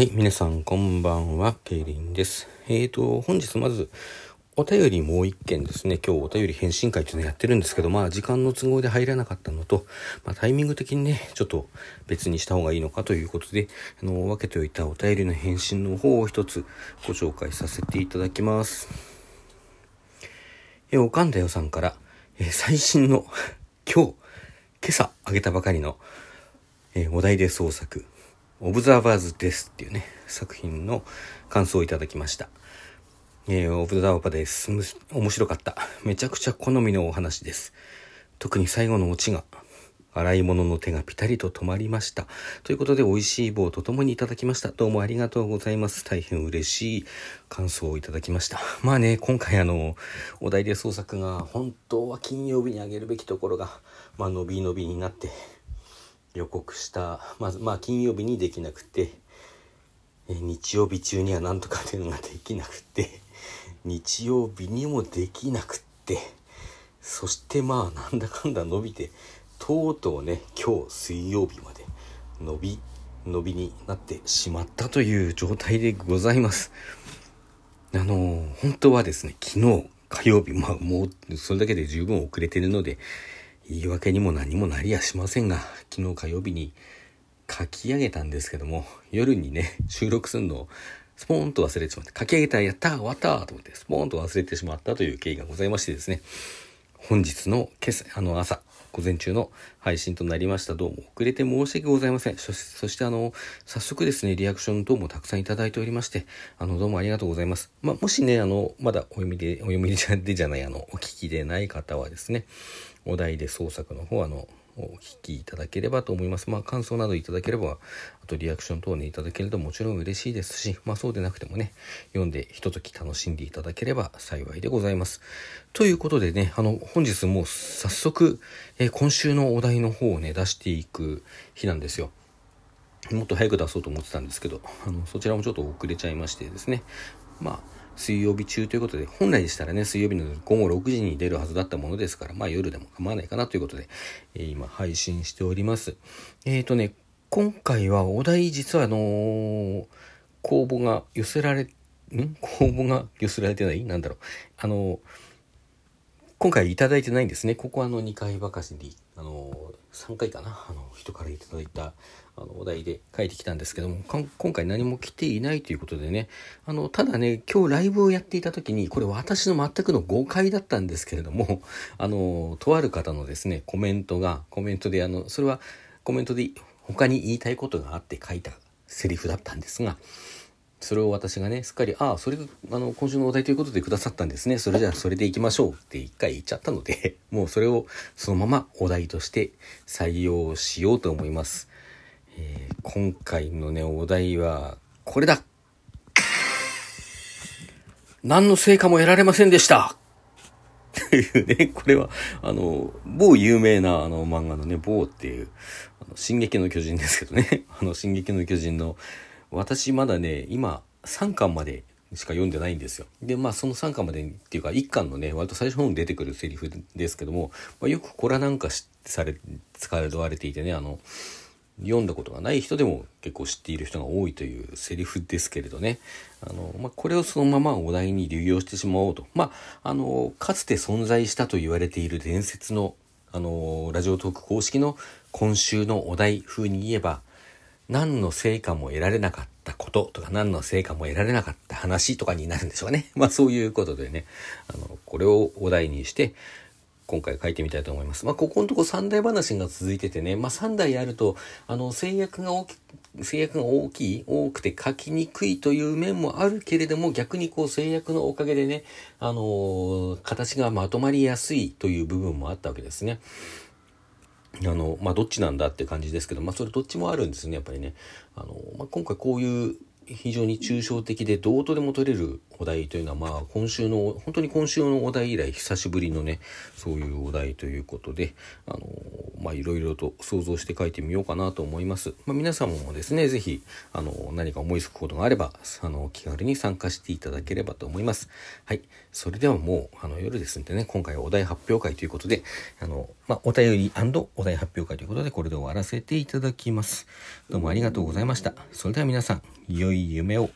はい、皆さんこんばんは、ケイリンです。えーと、本日まず、お便りもう一件ですね、今日お便り返信会っていうのやってるんですけど、まあ時間の都合で入らなかったのと、まあタイミング的にね、ちょっと別にした方がいいのかということで、あの、分けておいたお便りの返信の方を一つご紹介させていただきます。え、おかんだよさんから、え、最新の 今日、今朝あげたばかりの、え、お題で創作、オブザーバーズですっていうね、作品の感想をいただきました。えー、オブザーバーです。面白かった。めちゃくちゃ好みのお話です。特に最後のオチが、洗い物の手がピタリと止まりました。ということで、美味しい棒とともにいただきました。どうもありがとうございます。大変嬉しい感想をいただきました。まあね、今回あの、お題で創作が本当は金曜日にあげるべきところが、まあ、伸び伸びになって、予告したまずまあ金曜日にできなくて日曜日中にはなんとかっていうのができなくて日曜日にもできなくってそしてまあなんだかんだ伸びてとうとうね今日水曜日まで伸び伸びになってしまったという状態でございます。あの本当はですね昨日火曜日まあもうそれだけで十分遅れてるので言い訳にも何もなりやしませんが、昨日火曜日に書き上げたんですけども、夜にね、収録するのをスポーンと忘れてしまって、書き上げたやった終わったと思って、スポーンと忘れてしまったという経緯がございましてですね、本日の今朝、あの朝、午前中の配信となりました。どうも遅れて申し訳ございません。そしてあの、早速ですね、リアクション等もたくさんいただいておりまして、あの、どうもありがとうございます。まあ、もしね、あの、まだお読みで、お読みでじゃない、あの、お聞きでない方はですね、お題で創作の方あのお聞きいただければと思います。まあ感想などいただければ、あとリアクション等ねいただけるともちろん嬉しいですし、まあそうでなくてもね、読んでひととき楽しんでいただければ幸いでございます。ということでね、あの本日もう早速、えー、今週のお題の方をね出していく日なんですよ。もっと早く出そうと思ってたんですけど、あのそちらもちょっと遅れちゃいましてですね、まあ水曜日中ということで、本来でしたらね、水曜日の午後6時に出るはずだったものですから、まあ夜でも構わないかなということで、えー、今配信しております。えっ、ー、とね、今回はお題実はあのー、公募が寄せられ、ん？公募が寄せられてない？なんだろう。あの今回いただいてないんですね。ここはあの2回ばかしに、あの3回かな、あの人からいただいたあのお題で書いてきたんですけども今回何も来ていないということでねあのただね今日ライブをやっていた時にこれ私の全くの誤解だったんですけれども あのとある方のですねコメントがコメントであのそれはコメントで他に言いたいことがあって書いたセリフだったんですがそれを私がね、すっかり、ああ、それが、あの、今週のお題ということでくださったんですね。それじゃあ、それでいきましょうって一回言っちゃったので、もうそれをそのままお題として採用しようと思います。えー、今回のね、お題は、これだ何の成果も得られませんでしたっていうね、これは、あの、某有名なあの漫画のね、某っていう、あの、進撃の巨人ですけどね、あの、進撃の巨人の、私まだね、今、3巻までしか読んでないんですよ。で、まあその3巻までっていうか1巻のね、割と最初の方に出てくるセリフですけども、まあ、よくコラなんかされ、使われていてね、あの、読んだことがない人でも結構知っている人が多いというセリフですけれどね。あの、まあ、これをそのままお題に流用してしまおうと。まあ、あの、かつて存在したと言われている伝説の、あの、ラジオトーク公式の今週のお題風に言えば、何の成果も得られなかったこととか、何の成果も得られなかった話とかになるんでしょうね。まあそういうことでね、あの、これをお題にして、今回書いてみたいと思います。まあ、ここのとこ3代話が続いててね、まあ、3代あると、あの、制約が大き、制約が大きい、多くて書きにくいという面もあるけれども、逆にこう制約のおかげでね、あの形がまとまりやすいという部分もあったわけですね。あの、まあ、どっちなんだって感じですけど、まあ、それどっちもあるんですね、やっぱりね。あの、まあ、今回こういう非常に抽象的でどうとでも取れるお題というのは、まあ、今週の、本当に今週のお題以来、久しぶりのね、そういうお題ということで、あの、まあ、いろいろと想像して書いてみようかなと思います。まあ、皆様もですね、是非あの、何か思いつくことがあれば、あの、気軽に参加していただければと思います。はい。それではもう、あの、夜ですんでね、今回はお題発表会ということで、あの、まあ、お便りお題発表会ということで、これで終わらせていただきます。どうもありがとうございました。それでは皆さん、良い夢を。